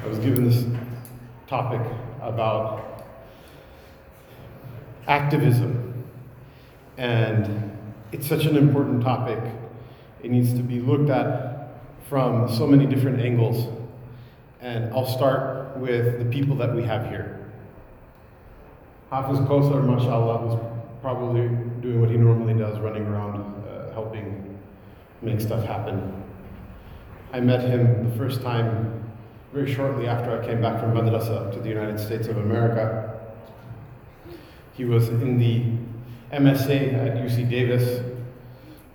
I was given this topic about activism, and it's such an important topic. It needs to be looked at from so many different angles. And I'll start with the people that we have here. Hafiz Kosar, mashallah, was probably doing what he normally does, running around uh, helping make stuff happen. I met him the first time very shortly after I came back from madrasa to the United States of America. He was in the MSA at UC Davis.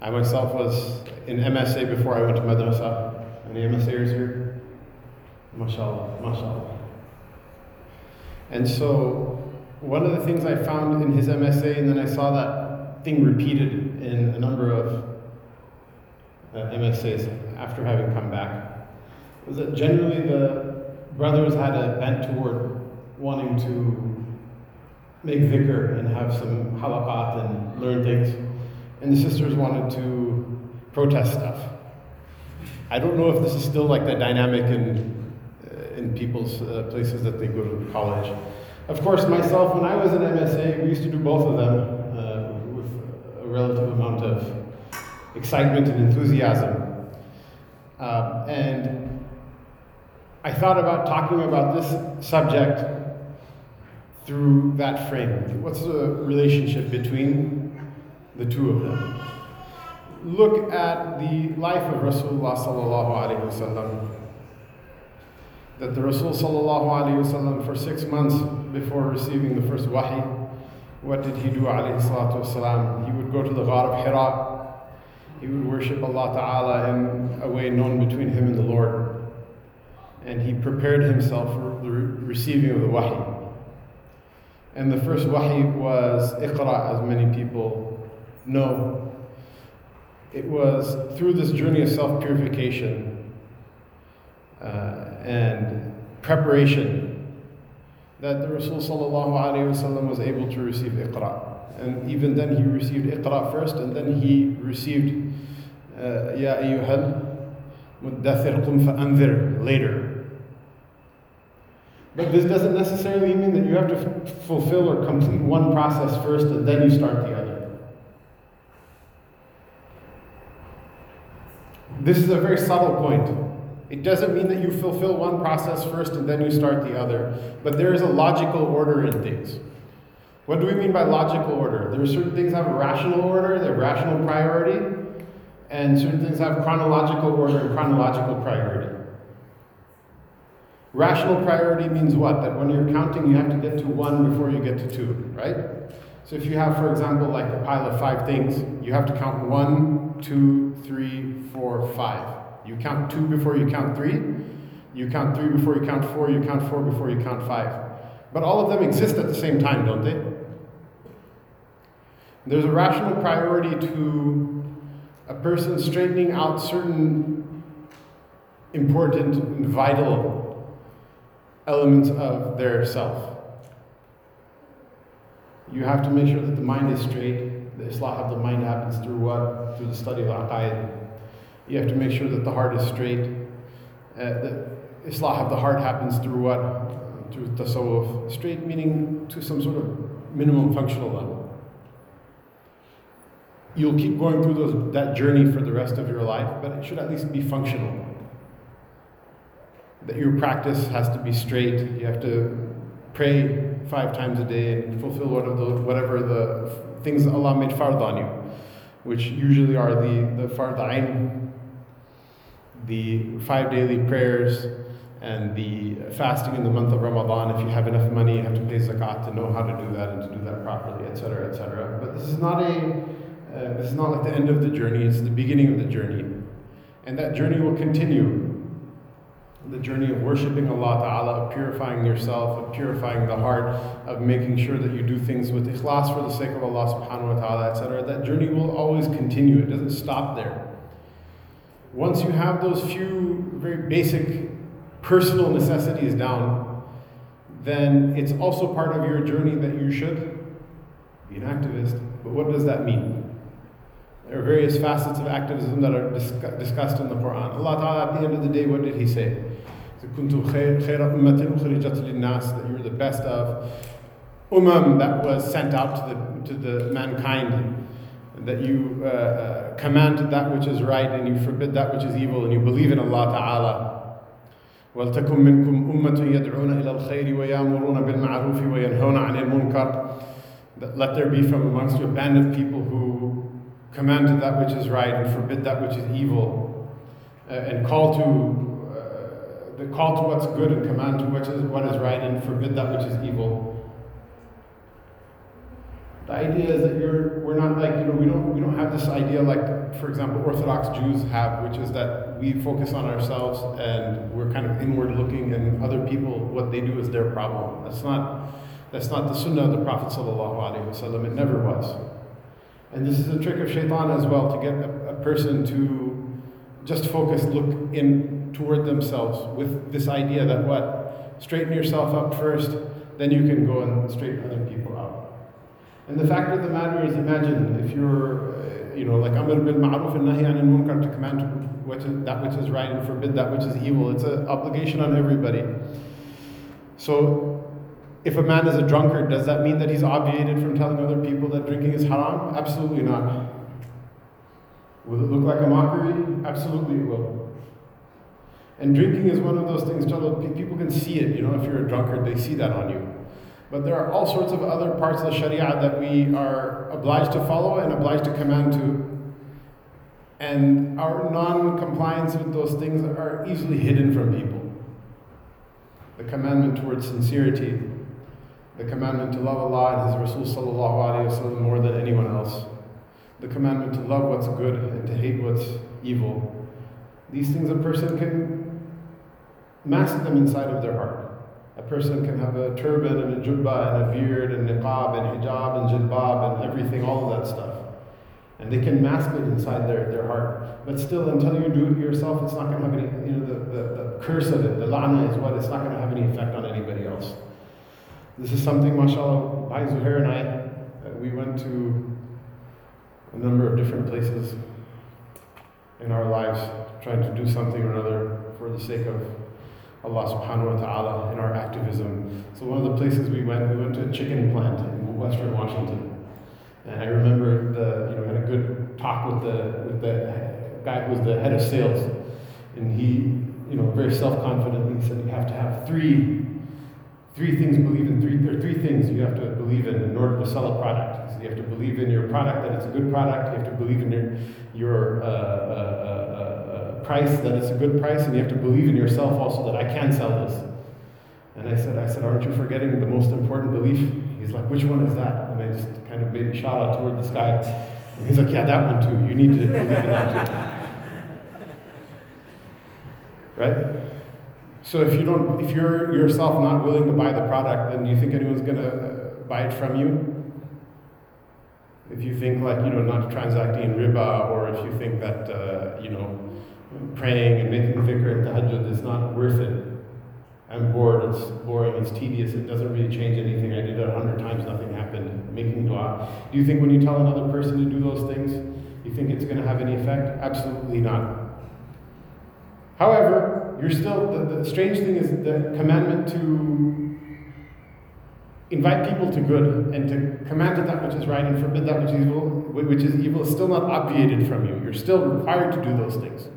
I myself was in MSA before I went to madrasa. Any MSAers here? MashaAllah, MashaAllah. And so, one of the things I found in his MSA, and then I saw that thing repeated in a number of uh, MSAs after having come back, was that generally the brothers had a bent toward wanting to make dhikr and have some halaqat and learn things, and the sisters wanted to protest stuff. I don't know if this is still like the dynamic in, uh, in people's uh, places that they go to college. Of course, myself, when I was in MSA, we used to do both of them uh, with a relative amount of excitement and enthusiasm. Uh, and I thought about talking about this subject through that frame. What's the relationship between the two of them? Look at the life of Rasulullah sallallahu. That the Rasul sallallahu for six months before receiving the first wahi, what did he do alayhi salatu wasalam? He would go to the Ghar of Hira. He would worship Allah Ta'ala in a way known between him and the Lord. And he prepared himself for the receiving of the wahi. And the first wahi was Iqra, as many people know. It was through this journey of self purification uh, and preparation that the Rasul was able to receive Iqra. And even then, he received Iqra first, and then he received uh, Ya ayyuhal muddathir qum fa'anzir later. But this doesn't necessarily mean that you have to f- fulfill or complete one process first and then you start the other. This is a very subtle point. It doesn't mean that you fulfill one process first and then you start the other, but there is a logical order in things. What do we mean by logical order? There are certain things that have a rational order, they have rational priority, and certain things have chronological order and chronological priority. Rational priority means what? That when you're counting, you have to get to one before you get to two, right? So if you have, for example, like a pile of five things, you have to count one, two, three, four, five. You count two before you count three, you count three before you count four, you count four before you count five. But all of them exist at the same time, don't they? There's a rational priority to a person straightening out certain important and vital elements of their self. You have to make sure that the mind is straight. The islah of the mind happens through what? Through the study of aqaid. You have to make sure that the heart is straight. Uh, the islah of the heart happens through what? Through tasawwuf. Straight meaning to some sort of minimum functional level. You'll keep going through those, that journey for the rest of your life, but it should at least be functional that your practice has to be straight. You have to pray five times a day and fulfill one of those, whatever the things Allah made fard on you, which usually are the, the fard ain, the five daily prayers, and the fasting in the month of Ramadan. If you have enough money, you have to pay zakat to know how to do that and to do that properly, etc., etc. But this is not a uh, this is not like the end of the journey; it's the beginning of the journey, and that journey will continue the journey of worshiping Allah Ta'ala, of purifying yourself, of purifying the heart, of making sure that you do things with ikhlas for the sake of Allah Subhanahu wa Ta'ala, etc. That journey will always continue. It doesn't stop there. Once you have those few very basic personal necessities down, then it's also part of your journey that you should be an activist. But what does that mean? There are various facets of activism that are discussed in the Quran. Allah Ta'ala, at the end of the day, what did He say? kuntum khayra ummatin ukhrijat linnas, that you were the best of umam that was sent out to the, to the mankind, that you uh, uh, command that which is right and you forbid that which is evil and you believe in Allah Ta'ala. ولتكن منكم أمة يدعون إلى الخير ويأمرون بالمعروف وينهون عن المنكر that let there be from amongst you a band of people who command that which is right and forbid that which is evil uh, and call to the call to what's good and command to which is what is right and forbid that which is evil. The idea is that you're we're not like you know we don't we don't have this idea like for example orthodox jews have which is that we focus on ourselves and we're kind of inward looking and other people what they do is their problem. That's not that's not the sunnah of the prophet wasallam it never was. And this is a trick of shaitan as well to get a, a person to just focus look in toward themselves with this idea that what straighten yourself up first then you can go and straighten other people out and the fact of the matter is, imagine if you're, uh, you know, like Amr bil Ma'ruf and Nahi anil Munkar to command which is, that which is right and forbid that which is evil. It's an obligation on everybody. So, if a man is a drunkard, does that mean that he's obviated from telling other people that drinking is haram? Absolutely not. Will it look like a mockery? Absolutely it will. And drinking is one of those things, people can see it, you know, if you're a drunkard, they see that on you. But there are all sorts of other parts of the Sharia that we are obliged to follow and obliged to command to. And our non compliance with those things are easily hidden from people. The commandment towards sincerity, the commandment to love Allah and His Rasul sallallahu more than anyone else, the commandment to love what's good and to hate what's evil. These things a person can mask them inside of their heart. A person can have a turban and a jubba and a beard and niqab and hijab and jilbab and everything, all of that stuff. And they can mask it inside their, their heart. But still, until you do it yourself, it's not going to have any, you know, the, the, the curse of it, the lana is what, it's not going to have any effect on anybody else. This is something, mashallah, Bhai Zuhair and I, uh, we went to a number of different places in our lives trying to do something or another for the sake of Allah subhanahu wa ta'ala in our activism. So one of the places we went, we went to a chicken plant in western Washington. And I remember the, you know, had a good talk with the, with the guy who was the head of sales. And he, you know, very self-confidently said you have to have three, three things believe in, three, there are three things you have to believe in in order to sell a product. So you have to believe in your product, that it's a good product. You have to believe in your, your uh, uh, uh price that it's a good price, and you have to believe in yourself also that I can sell this. And I said, I said, aren't you forgetting the most important belief? He's like, which one is that? And I just kind of made a shout out toward the sky. And he's like, yeah, that one too. You need to believe in that too. right? So if you don't, if you're yourself not willing to buy the product, then you think anyone's to uh, buy it from you? If you think like, you know, not transacting riba, or if you think that, uh, you know, praying and making dhikr and tahajjud is not worth it. I'm bored, it's boring, it's tedious, it doesn't really change anything. I did it a hundred times, nothing happened. Making dua. Do you think when you tell another person to do those things, you think it's going to have any effect? Absolutely not. However, you're still, the, the strange thing is the commandment to invite people to good and to command that which is right and forbid that which is evil, which is evil is still not obviated from you. You're still required to do those things.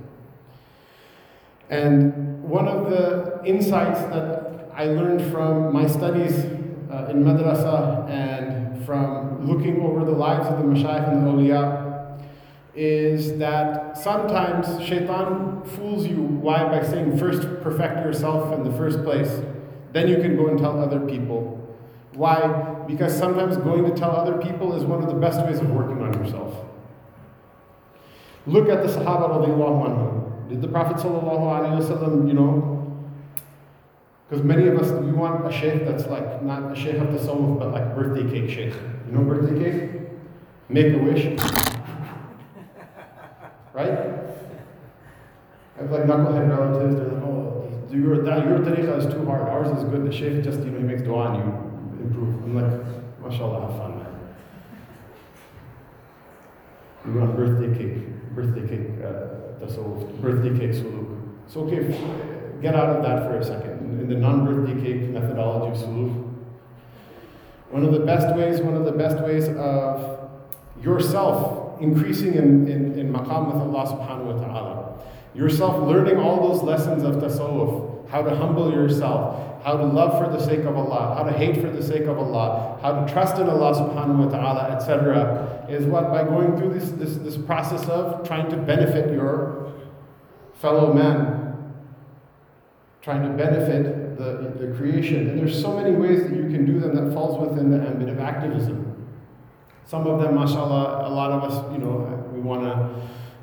And one of the insights that I learned from my studies uh, in madrasa and from looking over the lives of the mashayikh and the awliya is that sometimes shaitan fools you. Why? By saying first perfect yourself in the first place, then you can go and tell other people. Why? Because sometimes going to tell other people is one of the best ways of working on yourself. Look at the Sahaba radiallahu anhu. Did the Prophet ﷺ, you know, because many of us, we want a sheikh that's like, not a sheikh of the soul, but like birthday cake sheikh. You know birthday cake? Make a wish. right? I have like knucklehead relatives, they're like, oh, your, that, your tariqah is too hard. Ours is good. The sheikh just, you know, he makes dua and you improve. I'm like, mashallah, have fun, man. We want birthday cake, birthday cake. Uh, tasawwuf, birthday cake suluk. So okay, get out of that for a second. In the non-birthday cake methodology of suluk, one of the best ways, one of the best ways of yourself increasing in, in, in maqam with Allah subhanahu wa ta'ala. Yourself learning all those lessons of tasawwuf, how to humble yourself, how to love for the sake of Allah, how to hate for the sake of Allah, how to trust in Allah subhanahu wa ta'ala, etc., is what by going through this, this, this process of trying to benefit your fellow man, trying to benefit the, the creation. And there's so many ways that you can do them that falls within the ambit of activism. Some of them, mashallah, a lot of us, you know, we want to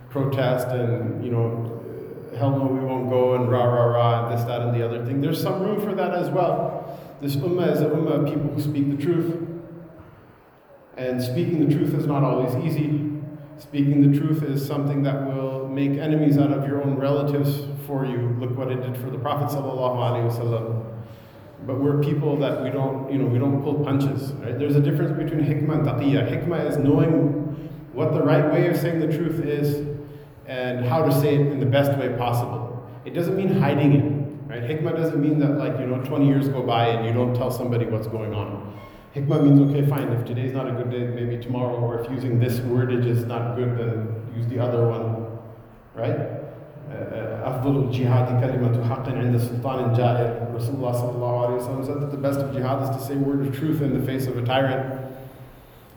protest and, you know, hell no, we won't go and rah, rah, rah, and this, that, and the other thing. There's some room for that as well. This ummah is a ummah of people who speak the truth. And speaking the truth is not always easy. Speaking the truth is something that will make enemies out of your own relatives for you. Look what it did for the Prophet. But we're people that we don't, you know, we don't pull punches. Right? There's a difference between hikmah and taqiyya. Hikmah is knowing what the right way of saying the truth is and how to say it in the best way possible. It doesn't mean hiding it. Right? Hikmah doesn't mean that like, you know, 20 years go by and you don't tell somebody what's going on. Hikmah means, okay, fine, if today's not a good day, maybe tomorrow, or if using this wordage is not good, then use the other one, right? أفضل الجهاد كلمة حق عند سلطان جائر Rasulullah sallallahu alayhi wa said that the best of jihad is to say word of truth in the face of a tyrant.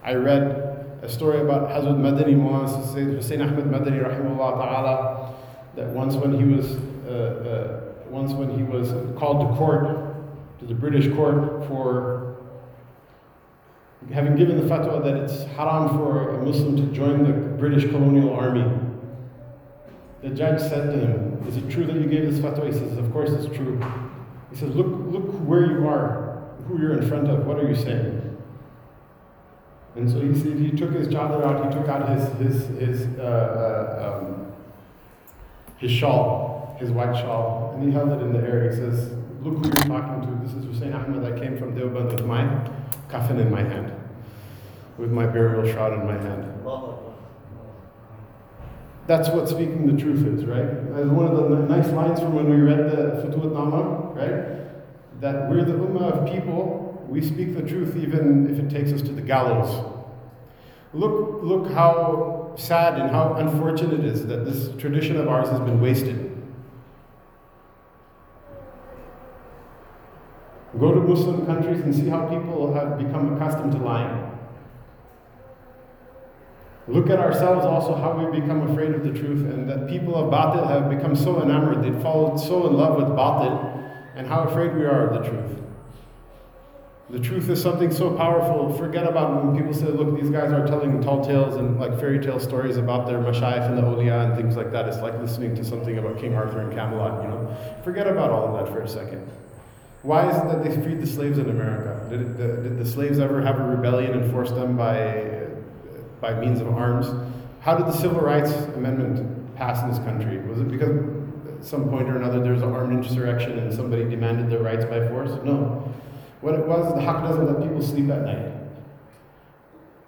I read a story about Hazrat Madani Sayyid Hussein Ahmed Madani rahimahullah ta'ala that once when he was uh, uh, once when he was called to court to the British court for having given the fatwa that it's haram for a Muslim to join the British colonial army the judge said to him, Is it true that you gave this fatwa? He says, Of course it's true. He says, Look, look where you are, who you're in front of, what are you saying? And so he he took his out, he took out his his his uh, uh, um, his shawl, his white shawl, and he held it in the air. He says, Look who you're talking to. This is Hussein Ahmed. I came from Deoband with my coffin in my hand, with my burial shroud in my hand. That's what speaking the truth is, right? As one of the nice lines from when we read the Futuhat Nama, right? That we're the ummah of people, we speak the truth even if it takes us to the gallows. Look, look how sad and how unfortunate it is that this tradition of ours has been wasted. Go to Muslim countries and see how people have become accustomed to lying. Look at ourselves also how we become afraid of the truth and that people of batil have become so enamored, they've fallen so in love with batil and how afraid we are of the truth. The truth is something so powerful. Forget about when people say, look, these guys are telling tall tales and like fairy tale stories about their mashayikh and the awliya and things like that. It's like listening to something about King Arthur and Camelot, you know. Forget about all of that for a second. Why is it that they freed the slaves in America? Did, it, the, did the slaves ever have a rebellion and force them by by means of arms. How did the Civil Rights Amendment pass in this country? Was it because at some point or another there was an armed insurrection and somebody demanded their rights by force? No. What it was, the Haqq doesn't let people sleep at night.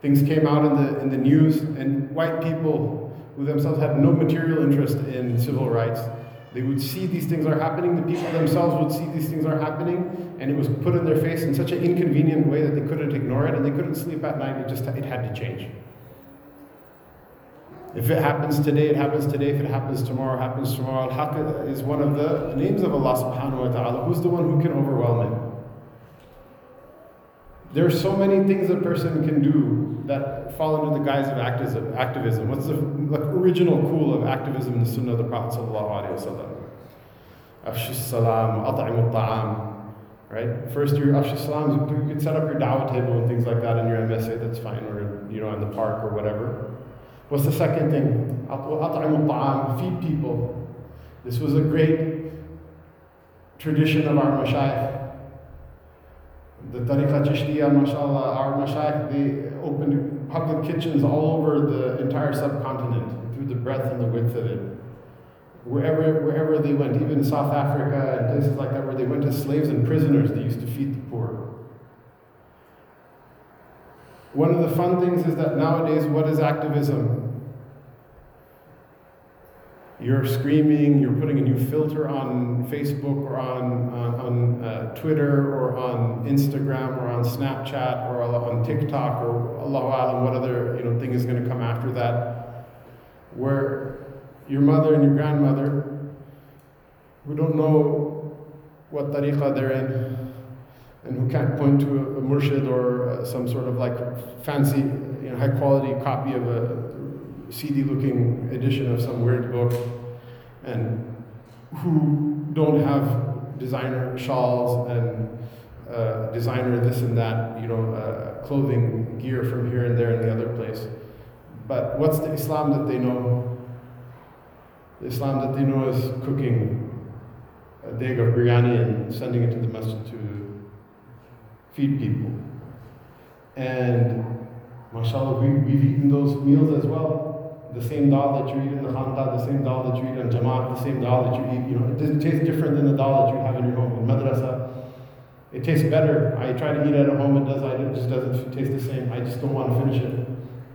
Things came out in the, in the news, and white people who themselves had no material interest in civil rights, they would see these things are happening, the people themselves would see these things are happening, and it was put in their face in such an inconvenient way that they couldn't ignore it, and they couldn't sleep at night, it just it had to change. If it happens today, it happens today. If it happens tomorrow, it happens tomorrow. Al-Haqq is one of the names of Allah subhanahu wa ta'ala. Who's the one who can overwhelm it? There are so many things a person can do that fall under the guise of activism. What's the like, original cool of activism in the Sunnah of the Prophet sallallahu alaihi wasallam? Afshi salam, at'imu ta'am. Right? First, your afshi salam, you could set up your dawah table and things like that in your MSA, that's fine, or you know, in the park or whatever. What's the second thing? Feed people. This was a great tradition of our mashayikh. The Tariqa Chishtiya, mashallah, our mashayikh, they opened public kitchens all over the entire subcontinent through the breadth and the width of it. Wherever, wherever they went, even South Africa and places like that, where they went to slaves and prisoners, they used to feed the poor. One of the fun things is that nowadays, what is activism? You're screaming, you're putting a new filter on Facebook or on, on, on uh, Twitter or on Instagram or on Snapchat or on TikTok or Allahu Alam, what other you know, thing is going to come after that, where your mother and your grandmother, who don't know what tariqah they're in, and who can't point to a, a murshid or uh, some sort of like fancy, you know, high quality copy of a CD looking edition of some weird book, and who don't have designer shawls and uh, designer this and that, you know, uh, clothing gear from here and there and the other place. But what's the Islam that they know? The Islam that they know is cooking a dig of biryani and sending it to the masjid to feed people. And mashallah, we, we've eaten those meals as well the same dal that you eat in the khanqah, the same dal that you eat in jamaat, the same dal that you eat, you know, it tastes different than the dal that you have in your home in madrasa. It tastes better. I try to eat it at home, it does, it just doesn't taste the same. I just don't want to finish it.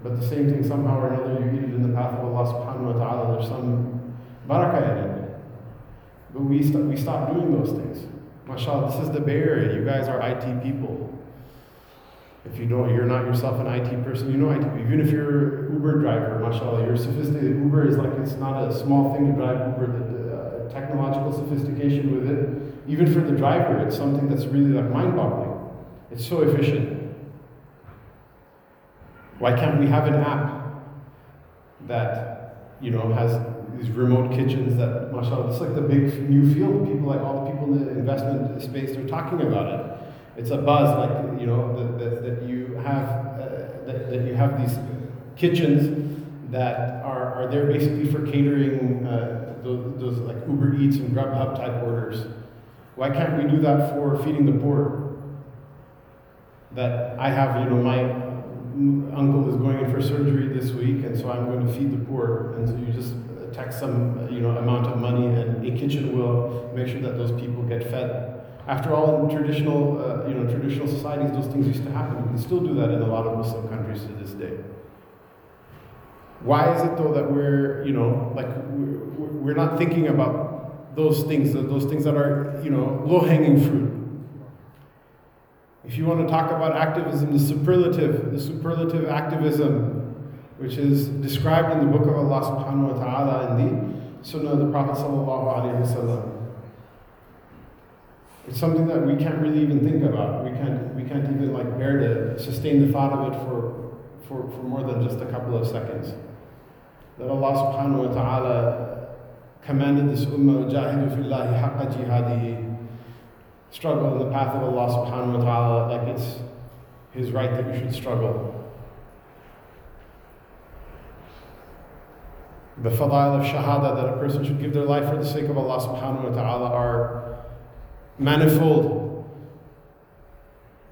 But the same thing, somehow or another, you eat it in the path of Allah subhanahu wa ta'ala, there's some barakah in it. But we, st- we stop doing those things. MashaAllah, this is the Bay Area. You guys are IT people. If you don't, you're not yourself an IT person, you know IT. Even if you're Uber driver, mashallah, you're sophisticated. Uber is like, it's not a small thing to drive Uber. The, uh, technological sophistication with it, even for the driver, it's something that's really like mind-boggling. It's so efficient. Why can't we have an app that, you know, has these remote kitchens that, mashallah, it's like the big new field. People like all the people in the investment space, they're talking about it it's a buzz like you know that, that, that you have uh, that, that you have these kitchens that are, are there basically for catering uh, those, those, like Uber Eats and Grubhub type orders. Why can't we do that for feeding the poor? That I have, you know, my uncle is going in for surgery this week, and so I'm going to feed the poor. And so you just text some, you know, amount of money, and a kitchen will make sure that those people get fed. After all, in traditional, uh, you know, traditional societies, those things used to happen. You can still do that in a lot of Muslim countries to this day. Why is it though that we're, you know, like we're, we're not thinking about those things, those things that are, you know, low-hanging fruit? If you want to talk about activism, the superlative, the superlative activism, which is described in the book of Allah subhanahu wa ta'ala in the Sunnah of the Prophet sallallahu alaihi wasallam. It's something that we can't really even think about. We can't, we can't even like bear to sustain the thought of it for, for, for more than just a couple of seconds. That Allah subhanahu wa ta'ala commanded this ummah, jahidu jihadihi, struggle in the path of Allah subhanahu wa ta'ala like it's His right that we should struggle. The fadail of shahada that a person should give their life for the sake of Allah subhanahu wa ta'ala are manifold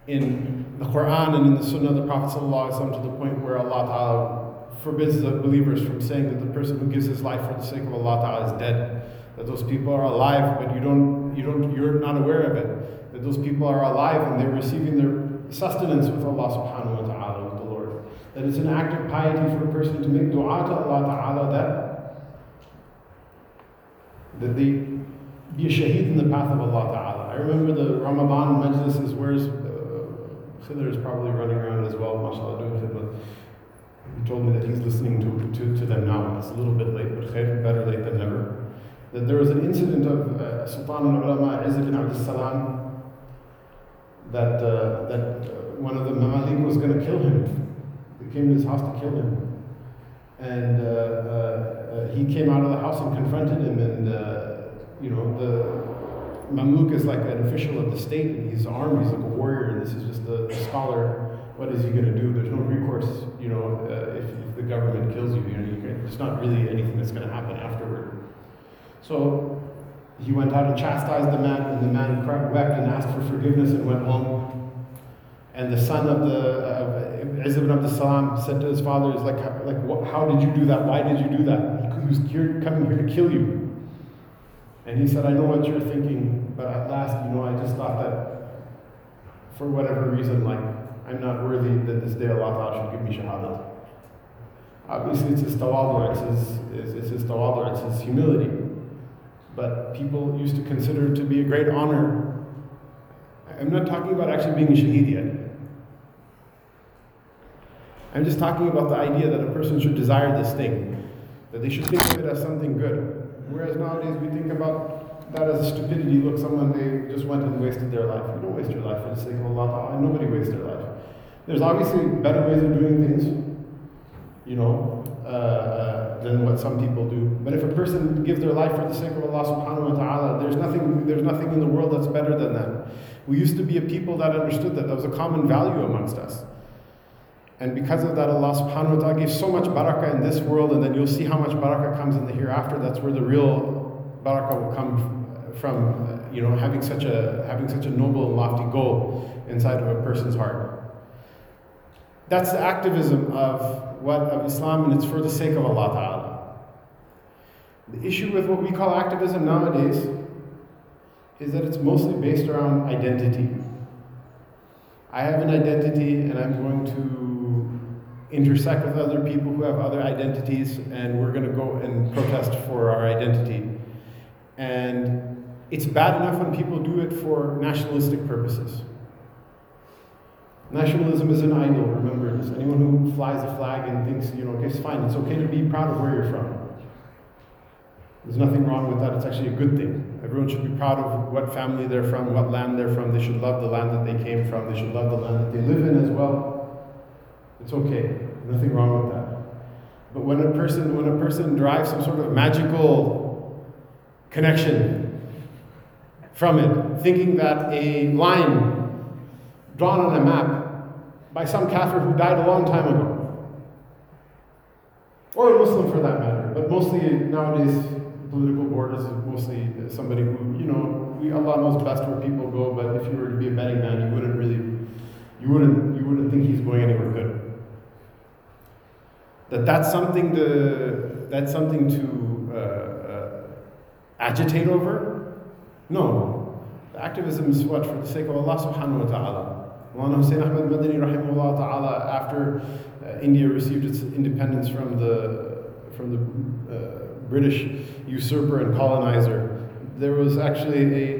in the Quran and in the Sunnah of the Prophet to the point where Allah Ta'ala forbids the believers from saying that the person who gives his life for the sake of Allah Ta'ala is dead. That those people are alive, but you don't, you don't, you're not aware of it. That those people are alive and they're receiving their sustenance with Allah Subhanahu wa Ta'ala, with the Lord. That it's an act of piety for a person to make dua to Allah Ta'ala that, that they be a shaheed in the path of Allah Ta'ala. I remember the Ramadan majlises, where's uh, Khidr is probably running around as well, mashallah, doing khidmah. He told me that he's listening to, to, to them now. It's a little bit late, but khair, better late than never. That there was an incident of uh, Sultan al-Ulama Izz ibn Abdul Salam that, uh, that uh, one of the Mamalik was going to kill him. They came to his house to kill him. And uh, uh, uh, he came out of the house and confronted him and you know, the Mamluk is like an official of the state, and he's armed, he's like a warrior, and this is just a, scholar. What is he going to do? There's no recourse, you know, uh, if, if, the government kills you, you know, you can, there's not really anything that's going to happen afterward. So he went out and chastised the man, and the man wept and asked for forgiveness and went home. And the son of the uh, Izz ibn Salam said to his father, "Is like, like, what, how did you do that? Why did you do that? He was here, coming here to kill you." And he said, I know what you're thinking, but at last, you know, I just thought that for whatever reason, like, I'm not worthy that this day Allah should give me shahadat. Obviously, it's his tawadu, it's his, it's his tawadu, it's his humility. But people used to consider it to be a great honor. I'm not talking about actually being a shaheed yet. I'm just talking about the idea that a person should desire this thing, that they should think of it as something good. Whereas nowadays we think about that a stupidity. Look, someone they just went and wasted their life. You don't waste your life for the sake of Allah. And Nobody wastes their life. There's obviously better ways of doing things, you know, uh, uh, than what some people do. But if a person gives their life for the sake of Allah subhanahu wa ta'ala, there's nothing, there's nothing in the world that's better than that. We used to be a people that understood that. That was a common value amongst us. And because of that, Allah subhanahu wa ta'ala gave so much barakah in this world, and then you'll see how much barakah comes in the hereafter. That's where the real barakah will come from, uh, you know, having such a having such a noble and lofty goal inside of a person's heart. That's the activism of what of Islam, and it's for the sake of Allah Ta'ala. The issue with what we call activism nowadays is that it's mostly based around identity. I have an identity and I'm going to intersect with other people who have other identities and we're going to go and protest for our identity. And it's bad enough when people do it for nationalistic purposes. Nationalism is an idol, remember. Anyone who flies a flag and thinks, you know, okay, it's fine, it's okay to be proud of where you're from. There's nothing wrong with that, it's actually a good thing. Everyone should be proud of what family they're from, what land they're from. They should love the land that they came from, they should love the land that they live in as well. It's okay, nothing wrong with that. But when a person when a person derives some sort of magical connection from it, thinking that a line drawn on a map by some kafir who died a long time ago. Or a Muslim for that matter, but mostly nowadays political borders is mostly somebody who, you know, we, Allah knows best where people go, but if you were to be a betting man, you wouldn't really, you wouldn't, you wouldn't think he's going anywhere good. That that's something to, that's something to uh, uh, agitate over? No. The activism is what? For the sake of Allah subhanahu wa ta'ala. Maulana Hussein Ahmad Madani rahimahullah ta'ala, after uh, India received its independence from the, from the uh, British usurper and colonizer, there was actually a,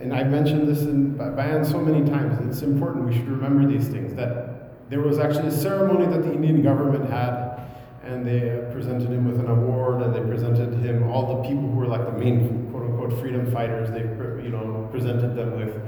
and I've mentioned this in Bayan so many times, it's important, we should remember these things, that there was actually a ceremony that the Indian government had, and they presented him with an award, and they presented him, all the people who were like the main freedom fighters, they you know, presented them with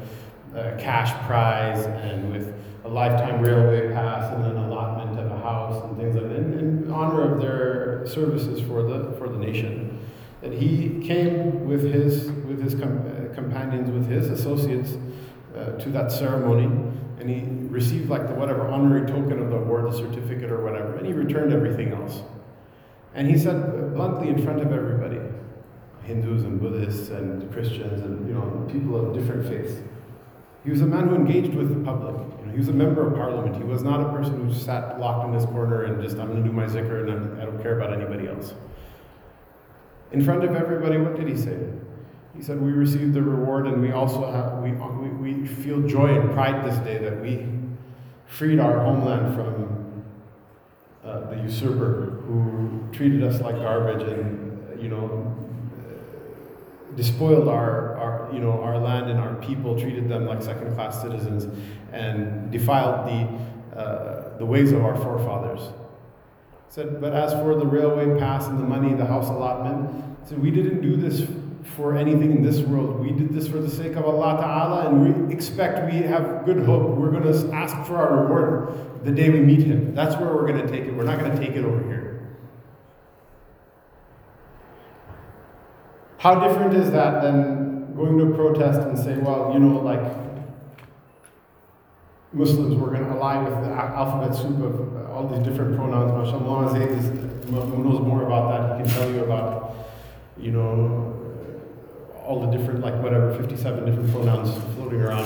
a cash prize and with a lifetime railway pass and an allotment of a house and things like that in, in honor of their services for the for the nation. And he came with his with his com- uh, companions, with his associates, uh, to that ceremony, and he received like the whatever honorary token of the award, the certificate or whatever, and he returned everything else. And he said bluntly in front of everybody, Hindus and Buddhists and Christians and you know people of different faiths. He was a man who engaged with the public. You know, he was a member of parliament. He was not a person who sat locked in his corner and just, I'm going to do my zikr and I do not care about anybody else. In front of everybody, what did he say? He said, We received the reward and we also have, we, we, we feel joy and pride this day that we freed our homeland from uh, the usurper who treated us like garbage and, you know, despoiled our, our, you know, our land and our people, treated them like second class citizens, and defiled the, uh, the ways of our forefathers. Said, but as for the railway pass and the money, the house allotment, said, we didn't do this for anything in this world. We did this for the sake of Allah Ta'ala, and we expect we have good hope. We're going to ask for our reward the day we meet Him. That's where we're going to take it. We're not going to take it over here. How different is that than going to a protest and say, well, you know, like Muslims, we're going to ally with the alphabet soup of uh, all these different pronouns. MashaAllah, Zayd is, who knows more about that. He can tell you about, you know, all the different, like whatever, 57 different pronouns floating around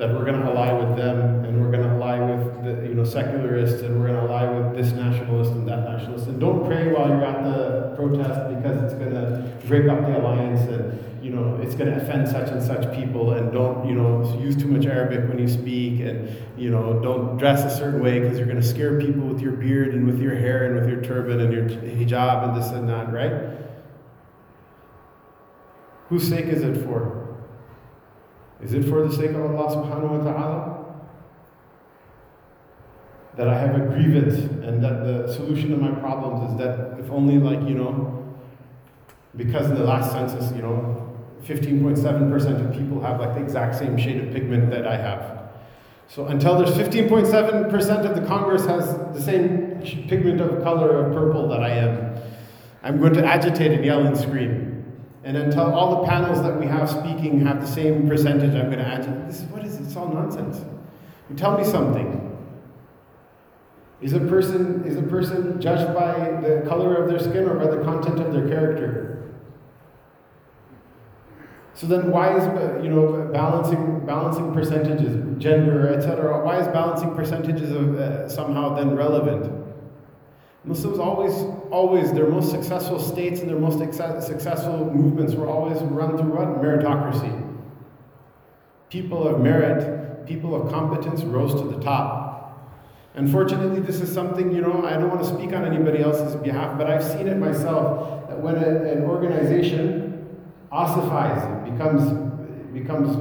that we're going to ally with them and we're going to ally with the you know secularists and we're going to ally with this nationalist and that nationalist and don't pray while you're at the protest because it's going to break up the alliance and you know, it's going to offend such and such people, and don't, you know, use too much Arabic when you speak, and, you know, don't dress a certain way because you're going to scare people with your beard and with your hair and with your turban and your hijab and this and that, right? Whose sake is it for? Is it for the sake of Allah subhanahu wa ta'ala? That I have a grievance and that the solution to my problems is that if only like, you know, because in the last census, you know, 15.7% of people have like the exact same shade of pigment that I have. So until there's 15.7% of the Congress has the same pigment of color of purple that I am, I'm going to agitate and yell and scream. And until all the panels that we have speaking have the same percentage, I'm going to agitate. This is what is it? It's all nonsense. You tell me something. Is a person is a person judged by the color of their skin or by the content of their character? So then, why is you know balancing balancing percentages, gender, etc. Why is balancing percentages of uh, somehow then relevant? Muslims always, always their most successful states and their most successful movements were always run through what meritocracy. People of merit, people of competence rose to the top. Unfortunately, this is something, you know, I don't want to speak on anybody else's behalf, but I've seen it myself that when a, an organization ossifies, it becomes, becomes,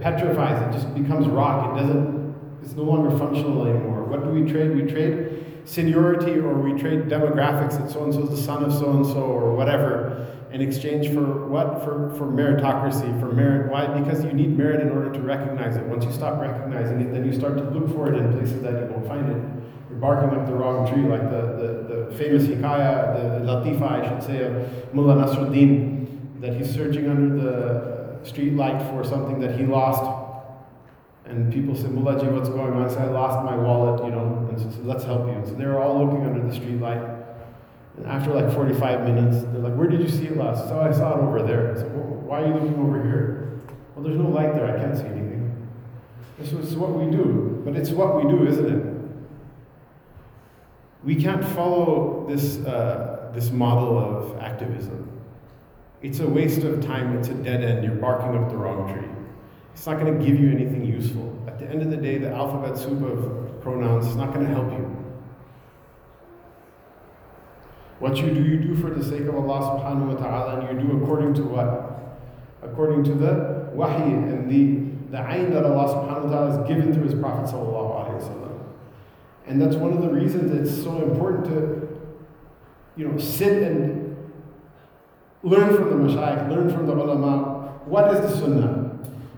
petrifies, it just becomes rock. It doesn't, it's no longer functional anymore. What do we trade? We trade seniority or we trade demographics that so and so is the son of so and so or whatever in exchange for what? For, for meritocracy, for merit. Why? Because you need merit in order to recognize it. Once you stop recognizing it, then you start to look for it in places that you won't find it. You're barking up the wrong tree, like the, the, the famous hikayah, the latifa, I should say, of Mullah Nasruddin that he's searching under the street light for something that he lost. And people say, Mulaji, what's going on? I said, I lost my wallet, you know, and so, so let's help you. And so they were all looking under the street light. And after like 45 minutes, they're like, where did you see it last? So I saw it over there. I said, well, why are you looking over here? Well, there's no light there. I can't see anything. This is what we do. But it's what we do, isn't it? We can't follow this, uh, this model of activism. It's a waste of time, it's a dead end. You're barking up the wrong tree. It's not going to give you anything useful. At the end of the day, the alphabet soup of pronouns is not going to help you. What you do, you do for the sake of Allah subhanahu wa ta'ala, and you do according to what? According to the wahi and the, the ayn that Allah subhanahu wa ta'ala has given through His Prophet sallallahu And that's one of the reasons it's so important to, you know, sit and Learn from the mashayikh, learn from the ulama. What is the sunnah?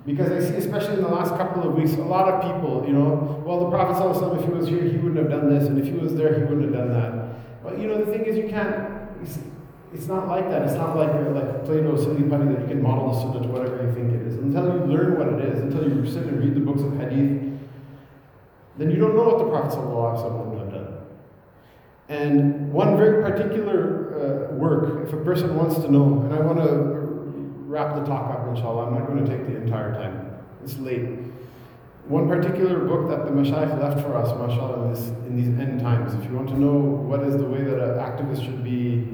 Because I see, especially in the last couple of weeks, a lot of people, you know, well, the Prophet, ﷺ, if he was here, he wouldn't have done this, and if he was there, he wouldn't have done that. But, you know, the thing is, you can't, it's, it's not like that. It's not like, like Play-Doh, silly putty, that you can model the sunnah to whatever you think it is. Until you learn what it is, until you sit and read the books of hadith, then you don't know what the Prophet ﷺ would have done. And one very particular uh, work, if a person wants to know, and I want to wrap the talk up, inshallah, I'm not going to take the entire time. It's late. One particular book that the Mashayikh left for us, mashallah, in, this, in these end times, if you want to know what is the way that an activist should be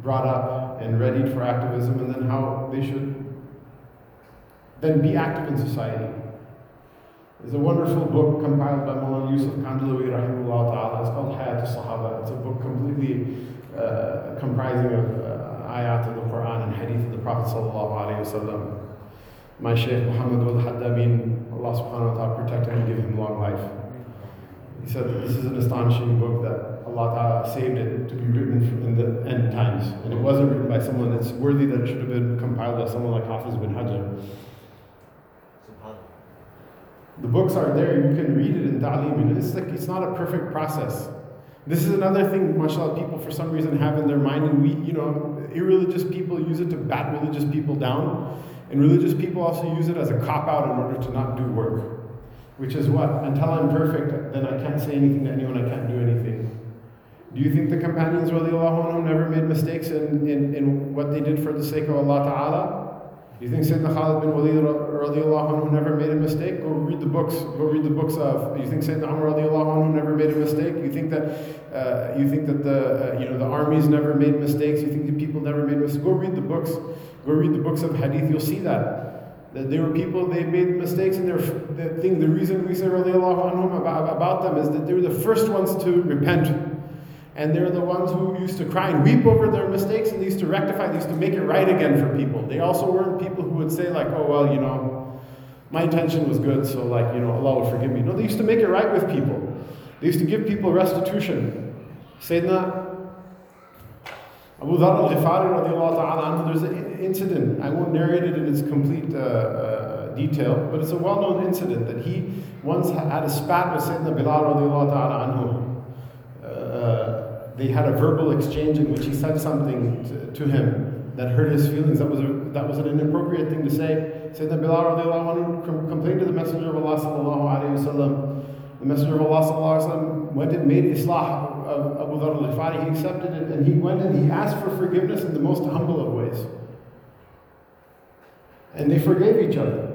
brought up and readied for activism, and then how they should then be active in society. There's a wonderful book compiled by Mullah Yusuf Kandhlawi rahimahullah ta'ala. It's called Hayat al-Sahaba. It's a book completely uh, comprising of uh, ayat of the Quran and hadith of the Prophet wasallam. My Shaykh Muhammad al-Haddamin, Allah subhanahu wa ta'ala protect him and give him long life. He said that this is an astonishing book that Allah Ta'ala saved it to be written in the end times. And it wasn't written by someone that's worthy that it should have been compiled by someone like Hafiz bin Hajar. The books are there, you can read it in ta'lim, and it's like it's not a perfect process. This is another thing, mashallah, people for some reason have in their mind, and we, you know, irreligious people use it to bat religious people down, and religious people also use it as a cop out in order to not do work. Which is what? Until I'm perfect, then I can't say anything to anyone, I can't do anything. Do you think the companions, radiallahu never made mistakes in, in, in what they did for the sake of Allah Ta'ala? You think Sayyidina Khalid bin Walid radiallahu anhu never made a mistake? Go read the books. Go read the books of. You think Sayyidina Umar radiallahu anhu never made a mistake? You think that uh, you think that the uh, you know the armies never made mistakes? You think the people never made mistakes? Go read the books. Go read the books of hadith, you'll see that. That they were people, they made mistakes, and their the thing, the reason we say radiallahu anhum about, about them is that they were the first ones to repent. And they're the ones who used to cry and weep over their mistakes and they used to rectify, they used to make it right again for people. They also weren't people who would say, like, oh, well, you know, my intention was good, so, like, you know, Allah will forgive me. No, they used to make it right with people. They used to give people restitution. Sayyidina Abu Dhar radiAllahu Anhu. there's an incident, I won't narrate it in its complete uh, uh, detail, but it's a well-known incident that he once had a spat with Sayyidina Bilal anhu. They had a verbal exchange in which he said something to, to, him that hurt his feelings. That was, a, that was an inappropriate thing to say. Sayyidina Bilal anhu complained to the Messenger of Allah sallallahu alayhi The Messenger of Allah sallallahu alayhi went and made Islah of Abu Dhar al-Ghifari, he accepted it and he went and he asked for forgiveness in the most humble of ways. And they forgave each other.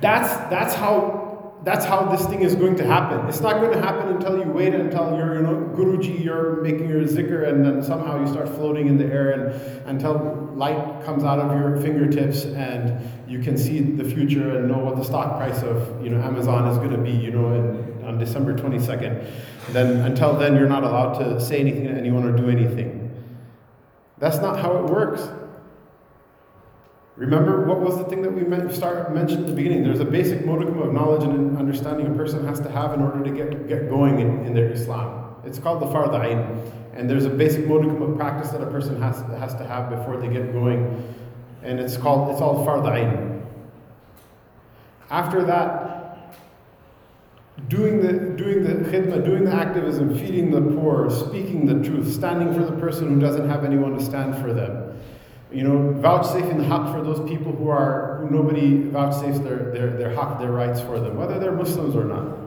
That's, that's how that's how this thing is going to happen. It's not going to happen until you wait until you're, you know, Guruji, you're making your zikr, and then somehow you start floating in the air, and until light comes out of your fingertips, and you can see the future and know what the stock price of, you know, Amazon is going to be, you know, in, on December 22nd. Then until then, you're not allowed to say anything to anyone or do anything. That's not how it works. Remember, what was the thing that we start, mentioned at the beginning? There's a basic modicum of knowledge and understanding a person has to have in order to get, get going in, in their Islam. It's called the fard ayn. And there's a basic modicum of practice that a person has, has to have before they get going. And it's called, it's all fard ayn. After that, doing the, doing the khidmah, doing the activism, feeding the poor, speaking the truth, standing for the person who doesn't have anyone to stand for them you know, vouchsafing the haqq for those people who are who nobody vouchsafes their, their, their haqq, their rights for them, whether they're Muslims or not.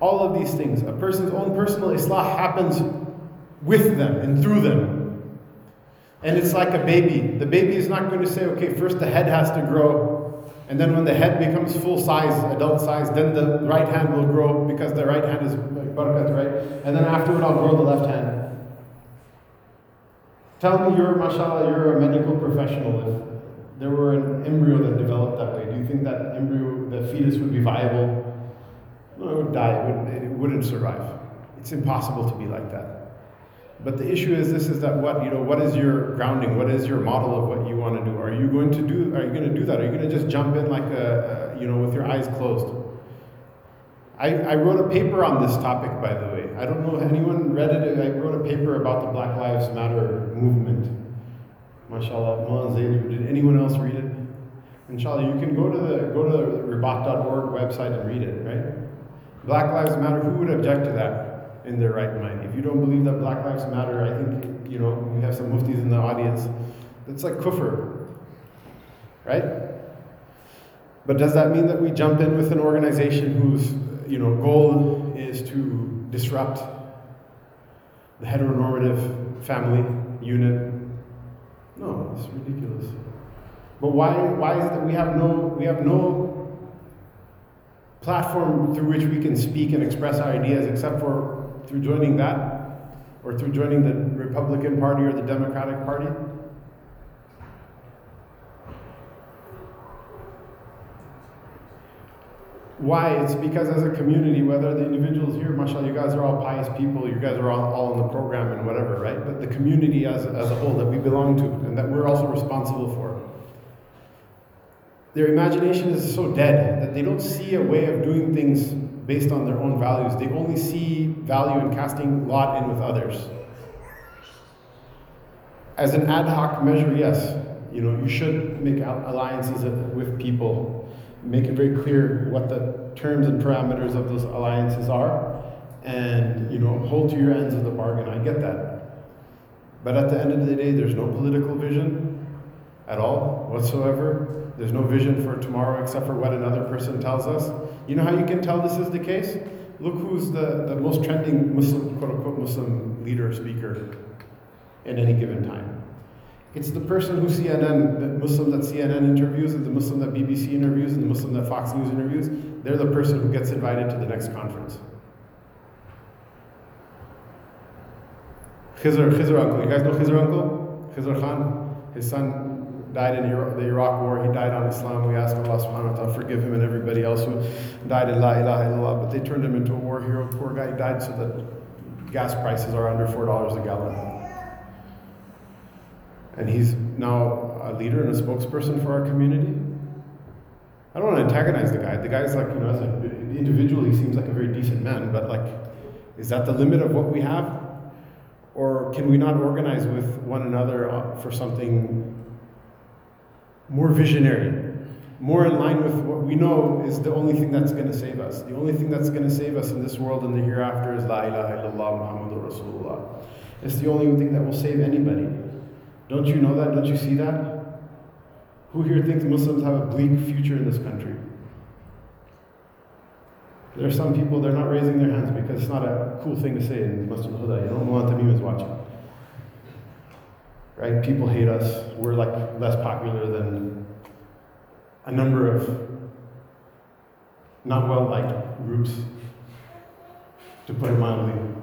All of these things, a person's own personal islah happens with them and through them. And it's like a baby. The baby is not going to say, okay, first the head has to grow, and then when the head becomes full size, adult size, then the right hand will grow because the right hand is barakat, right? And then afterward I'll grow the left hand. Tell me you're, mashallah, you're a medical professional. If there were an embryo that developed that way, do you think that embryo, the fetus would be viable? No, it would die. It wouldn't, it wouldn't survive. It's impossible to be like that. But the issue is this is that what, you know, what is your grounding? What is your model of what you want to do? Are you going to do, are you going to do that? Are you going to just jump in like a, a you know, with your eyes closed? I, I wrote a paper on this topic, by the way. I don't know if anyone read it. I wrote a paper about the Black Lives Matter movement. MashaAllah, did anyone else read it? Inshallah, you can go to the go to the ribat.org website and read it, right? Black Lives Matter, who would object to that in their right mind? If you don't believe that Black Lives Matter, I think, you know, we have some muftis in the audience. It's like kufr, right? But does that mean that we jump in with an organization whose you know, goal is to disrupt the heteronormative family unit. No, it's ridiculous. But why, why is it that we have no, we have no platform through which we can speak and express our ideas except for through joining that or through joining the Republican Party or the Democratic Party? Why? It's because as a community, whether the individuals here, mashallah, you guys are all pious people, you guys are all, all in the program and whatever, right? But the community as, as a whole that we belong to and that we're also responsible for. Their imagination is so dead that they don't see a way of doing things based on their own values. They only see value in casting lot in with others. As an ad hoc measure, yes, you know, you should make alliances with people make it very clear what the terms and parameters of those alliances are, and you know, hold to your ends of the bargain. I get that. But at the end of the day, there's no political vision at all whatsoever. There's no vision for tomorrow except for what another person tells us. You know how you can tell this is the case? Look who's the, the most trending Muslim, quote unquote, Muslim leader speaker in any given time. It's the person who CNN, the Muslim that CNN interviews, and the Muslim that BBC interviews, and the Muslim that Fox News interviews, they're the person who gets invited to the next conference. Khizr, Khizr uncle. You guys know Khizr uncle? Khizr Khan? His son died in the Iraq war. He died on Islam. We ask Allah subhanahu wa ta'ala forgive him and everybody else who died in La ilaha illallah. But they turned him into a war hero. Poor guy died so that gas prices are under $4 a gallon. And he's now a leader and a spokesperson for our community. I don't want to antagonize the guy. The guy's like, you know, as an individual, he seems like a very decent man, but like, is that the limit of what we have? Or can we not organize with one another uh, for something more visionary, more in line with what we know is the only thing that's going to save us? The only thing that's going to save us in this world and the hereafter is La ilaha illallah Muhammadur Rasulullah. It's the only thing that will save anybody. Don't you know that? Don't you see that? Who here thinks Muslims have a bleak future in this country? There are some people, they're not raising their hands because it's not a cool thing to say in Masjid al-Huda. You don't want the is watching. Right? People hate us. We're like less popular than a number of not well liked groups, to put it mildly.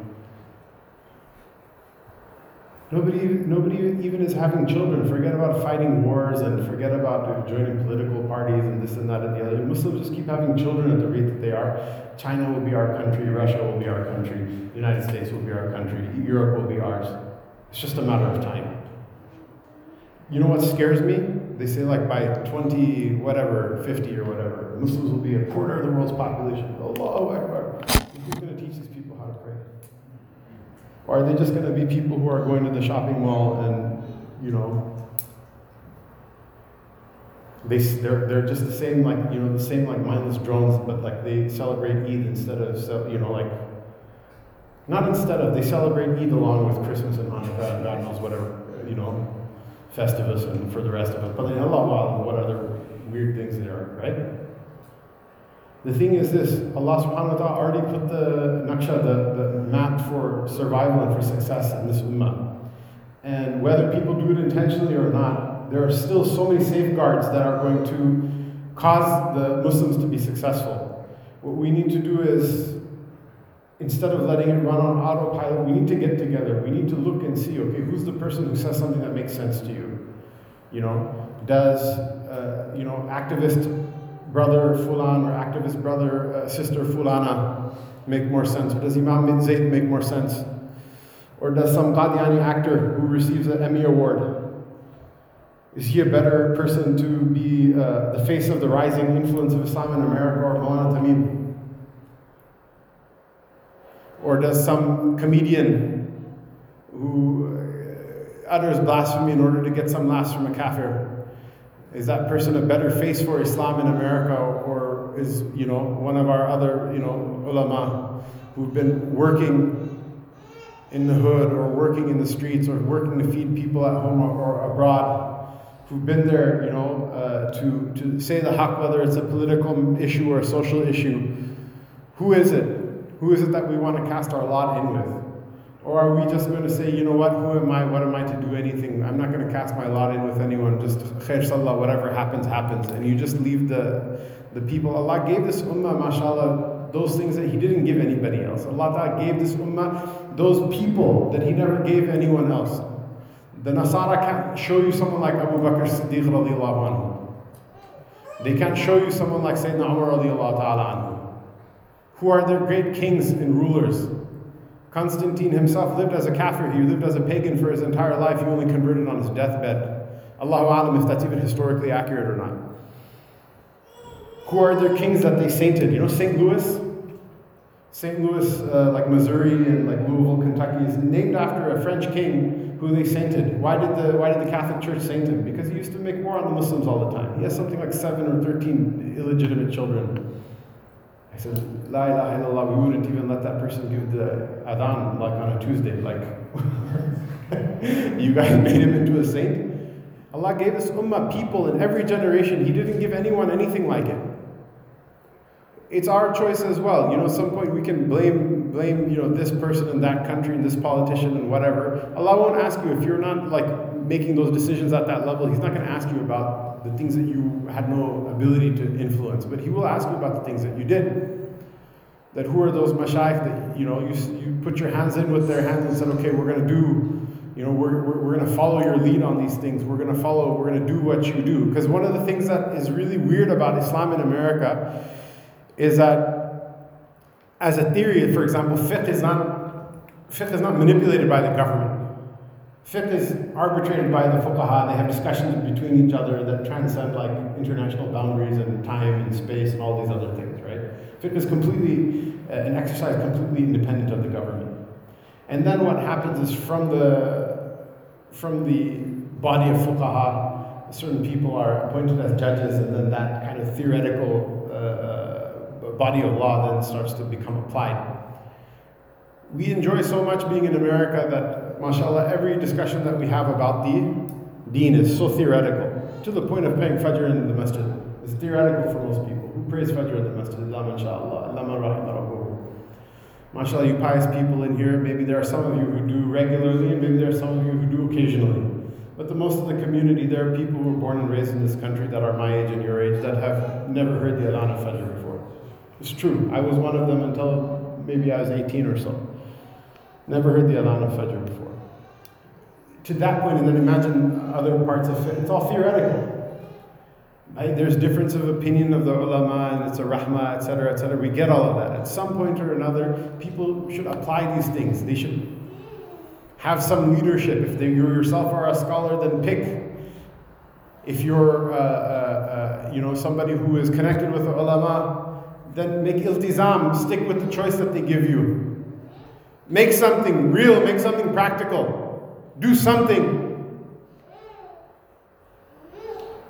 Nobody, nobody even is having children. Forget about fighting wars and forget about joining political parties and this and that and the other. Muslims just keep having children at the rate that they are. China will be our country, Russia will be our country, the United States will be our country, Europe will be ours. It's just a matter of time. You know what scares me? They say like by 20, whatever, 50 or whatever, Muslims will be a quarter of the world's population. Allahu Akbar. Or are they just going to be people who are going to the shopping mall and, you know, they, they're, they're just the same, like, you know, the same, like, mindless drones, but, like, they celebrate Eid instead of, you know, like, not instead of, they celebrate Eid along with Christmas and Hanukkah and God knows whatever, you know, Festivus and for the rest of it. But then Allah, what other weird things there are, right? The thing is this Allah subhanahu wa ta'ala already put the naqsha, the, the map for survival and for success in this ummah. And whether people do it intentionally or not, there are still so many safeguards that are going to cause the Muslims to be successful. What we need to do is, instead of letting it run on autopilot, we need to get together. We need to look and see, okay, who's the person who says something that makes sense to you? You know, does, uh, you know, activist brother Fulan or activist brother, uh, sister Fulana make more sense? Or does Imam Zayd make more sense? Or does some Qadiani actor who receives an Emmy Award, is he a better person to be uh, the face of the rising influence of Islam in America or Maulana Tamim? Or does some comedian who uh, utters blasphemy in order to get some laughs from a kafir is that person a better face for Islam in America, or is you know one of our other you know ulama who've been working in the hood or working in the streets or working to feed people at home or, abroad, who've been there you know uh, to to say the haq whether it's a political issue or a social issue. Who is it? Who is it that we want to cast our lot in with? Or are we just going to say, you know what, who am I, what am I to do anything? I'm not going to cast my lot in with anyone, just khair sallah, whatever happens, happens. And you just leave the, the people. Allah gave this ummah, mashallah, those things that He didn't give anybody else. Allah Ta'ala gave this ummah those people that He never gave anyone else. The Nasara can't show you someone like Abu Bakr Siddiq radiallahu anhu. They can't show you someone like Sayyidina Umar radiallahu ta'ala anhu. Who are their great kings and rulers? Constantine himself lived as a kafir, he lived as a pagan for his entire life, he only converted on his deathbed. Allahu alam if that's even historically accurate or not. Who are their kings that they sainted? You know, St. Louis? St. Louis, uh, like Missouri and like Louisville, Kentucky, is named after a French king who they sainted. Why did the Why did the Catholic Church saint him? Because he used to make war on the Muslims all the time. He has something like seven or thirteen illegitimate children. I said, La ilaha illallah, we wouldn't even let that person give the adhan like on a Tuesday. Like, you guys made him into a saint? Allah gave this ummah people in every generation. He didn't give anyone anything like it. It's our choice as well. You know, at some point we can blame blame, you know, this person in that country and this politician and whatever. Allah won't ask you if you're not like making those decisions at that level. He's not going to ask you about the things that you had no ability to influence, but He will ask you about the things that you did. that who are those mashayikh that you know you, you put your hands in with their hands and said, okay, we're going to do, you know, we're, we're, we're going to follow your lead on these things. We're going to follow, we're going to do what you do. Because one of the things that is really weird about Islam in America is that as a theory, for example, fiqh is not, fiqh is not manipulated by the government. Fiqh is arbitrated by the fuqaha. They have discussions between each other that transcend like international boundaries and time and space and all these other things, right? Fiqh is completely uh, an exercise completely independent of the government. And then what happens is from the from the body of fuqaha, certain people are appointed as judges, and then that kind of theoretical uh, uh body of law then starts to become applied. We enjoy so much being in America that, mashallah, every discussion that we have about the deen is so theoretical, to the point of paying fajr in the masjid. It's theoretical for most people. Who prays fajr in the masjid? Allah, mashallah. Allah, Mashallah, you pious people in here, maybe there are some of you who do regularly, and maybe there are some of you who do occasionally. But the most of the community, there are people who were born and raised in this country that are my age and your age that have never heard the Adhan of Fajr before. It's true. I was one of them until maybe I was 18 or so. Never heard the Adhan of Fajr before. To that point, and then imagine other parts of it. It's all theoretical. Right? There's difference of opinion of the ulama, and it's a rahmah, etc., etc. We get all of that. At some point or another, people should apply these things. They should have some leadership. If they, you yourself are a scholar, then pick. If you're, uh, uh, uh, you know, somebody who is connected with the ulama, then make iltizam. Stick with the choice that they give you. Make something real, make something practical. Do something.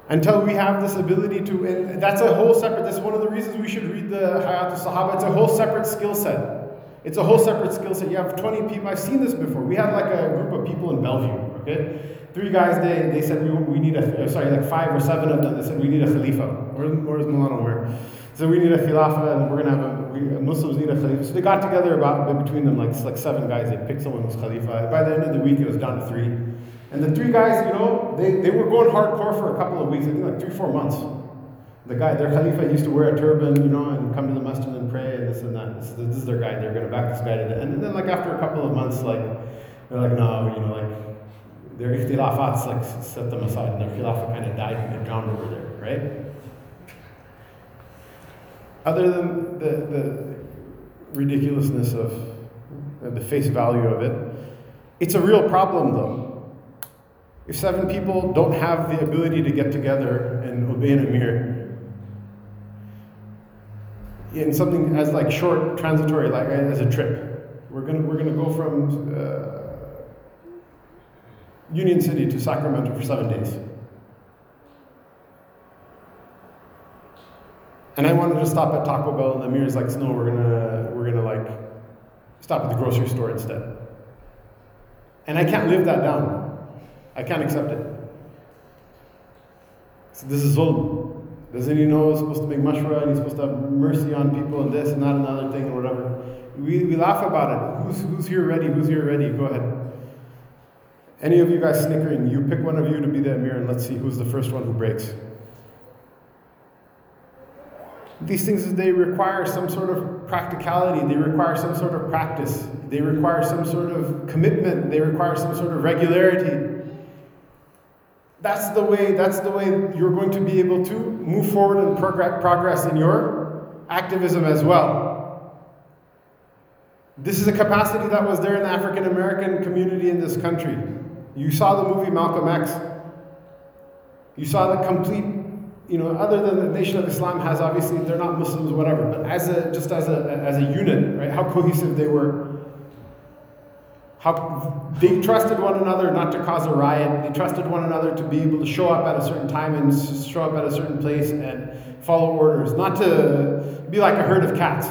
Until we have this ability to, and that's a whole separate, that's one of the reasons we should read the Hayat al-Sahaba. It's a whole separate skill set. It's a whole separate skill set. You have 20 people, I've seen this before. We had like a group of people in Bellevue, okay? Three guys, they, they said we, we need a, uh, sorry, like five or seven of them, they said we need a Khalifa. Where, where's Maulana Umar? So we need a Khilafah and we're going to have a we, Muslims need a Khalifa. So they got together about between them like like seven guys. They picked someone who's Khalifa. By the end of the week, it was down to three. And the three guys, you know, they, they were going hardcore for a couple of weeks. I think like three four months. The guy, their Khalifa used to wear a turban, you know, and come to the masjid and pray and this and that. This, this is their guy. They're going to back this guy to the end. And then like after a couple of months, like they're like, no, you know, like their ikhtilafats like set them aside and their khilafah kind of died and drowned over there, right? Other than the, the ridiculousness of the face value of it, it's a real problem though. If seven people don't have the ability to get together and obey an emir, in something as like short, transitory, like as a trip, we're gonna we're gonna go from uh, Union City to Sacramento for seven days. And I wanted to stop at Taco Bell, and Amir's like, no, we're gonna we're gonna like stop at the grocery store instead. And I can't live that down. I can't accept it. So this is zulm. Doesn't he know he's supposed to make mashwara and he's supposed to have mercy on people and this and that and another thing and whatever? We, we laugh about it. Who's, who's here ready? Who's here ready? Go ahead. Any of you guys snickering, you pick one of you to be the emir and let's see who's the first one who breaks. These things, they require some sort of practicality, they require some sort of practice, they require some sort of commitment, they require some sort of regularity. That's the way, that's the way you're going to be able to move forward and progress in your activism as well. This is a capacity that was there in the African American community in this country. You saw the movie Malcolm X. You saw the complete you know, other than the Nation of Islam has obviously they're not Muslims, whatever, but as a just as a as a unit, right? How cohesive they were. How they trusted one another not to cause a riot. They trusted one another to be able to show up at a certain time and show up at a certain place and follow orders, not to be like a herd of cats.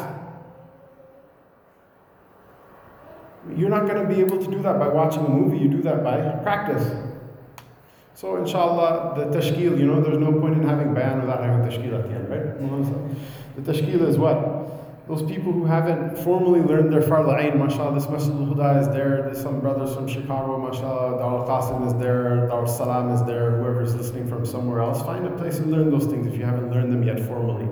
You're not going to be able to do that by watching a movie. You do that by practice. So inshallah, the tashkil, you know, there's no point in having bayan without having tashkil at the end, right? The tashkil is what? Those people who haven't formally learned their fard ayn, mashallah, this Masjid al-Huda is there, there's some brothers from Chicago, mashallah, Dar qasim is there, Dar salam is there, whoever's listening from somewhere else, find a place and learn those things if you haven't learned them yet formally.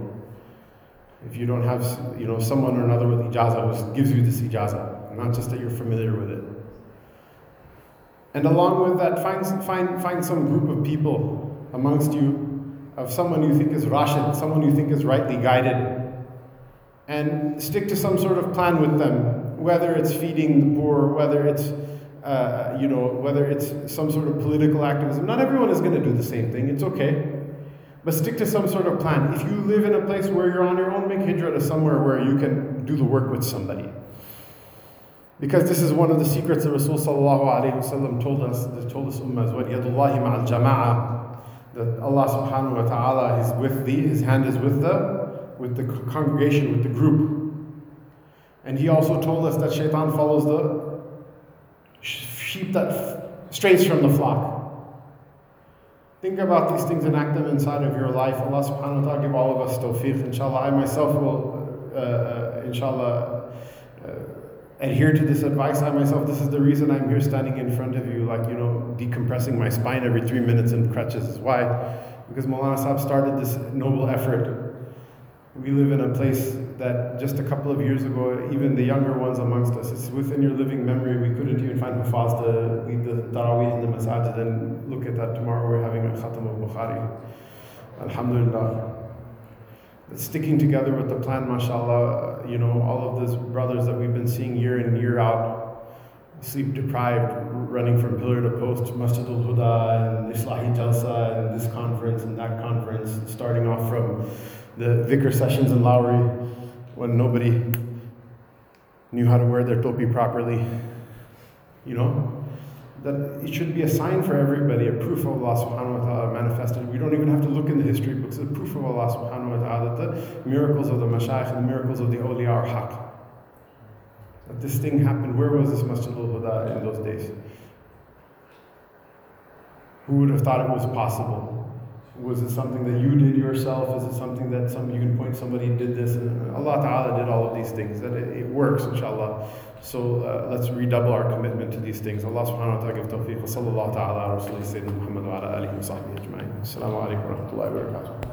If you don't have you know someone or another with ijazah who gives you this ijazah, not just that you're familiar with it. And along with that, find, find, find some group of people amongst you of someone you think is Rashid, someone you think is rightly guided, and stick to some sort of plan with them, whether it's feeding the poor, whether it's uh, you know, whether it's some sort of political activism. Not everyone is going to do the same thing. It's okay. But stick to some sort of plan. If you live in a place where you're on your own, make hijrah to somewhere where you can do the work with somebody. Because this is one of the secrets that Rasul told us, told us Ummah as well, Yadullahi ma'al jama'ah, that Allah subhanahu wa ta'ala is with thee, his hand is with the, with the congregation, with the group. And he also told us that shaitan follows the sheep that strays from the flock. Think about these things and act them inside of your life. Allah subhanahu wa ta'ala give all of us tawfiq. Inshallah, I myself will, uh, uh, inshallah, uh, adhere to this advice. I myself, this is the reason I'm here standing in front of you, like, you know, decompressing my spine every three minutes in crutches. Is why? Because Maulana Sahib started this noble effort. We live in a place that just a couple of years ago, even the younger ones amongst us, it's within your living memory. We couldn't even find Hufaz to lead the Taraweeh in the masajid. And look at that, tomorrow we're having a Khatam of Bukhari. Alhamdulillah sticking together with the plan, mashallah, you know, all of those brothers that we've been seeing year in, year out, sleep deprived, running from pillar to post, Masjid al Huda and Islahi Jalsa and this conference and that conference, starting off from the dhikr sessions in Lowry when nobody knew how to wear their topi properly, you know that it should be a sign for everybody, a proof of Allah subhanahu wa ta'ala manifested. We don't even have to look in the history books, a proof of Allah subhanahu wa ta'ala that the miracles of the mashayikh the miracles of the awliya are. That this thing happened. Where was this Masjid al Huda in those days? Who would have thought it was possible? Was it something that you did yourself? Is it something that some you can point somebody did this? And Allah Ta'ala did all of these things. That it, it works, inshallah. So uh, let's redouble our commitment to these things. Allah subhanahu wa ta'ala give tawfiq. Wa sallallahu ta'ala wa ala alihi wa sahbihi ajma'in. Assalamu alaikum wa rahmatullahi wa barakatuh.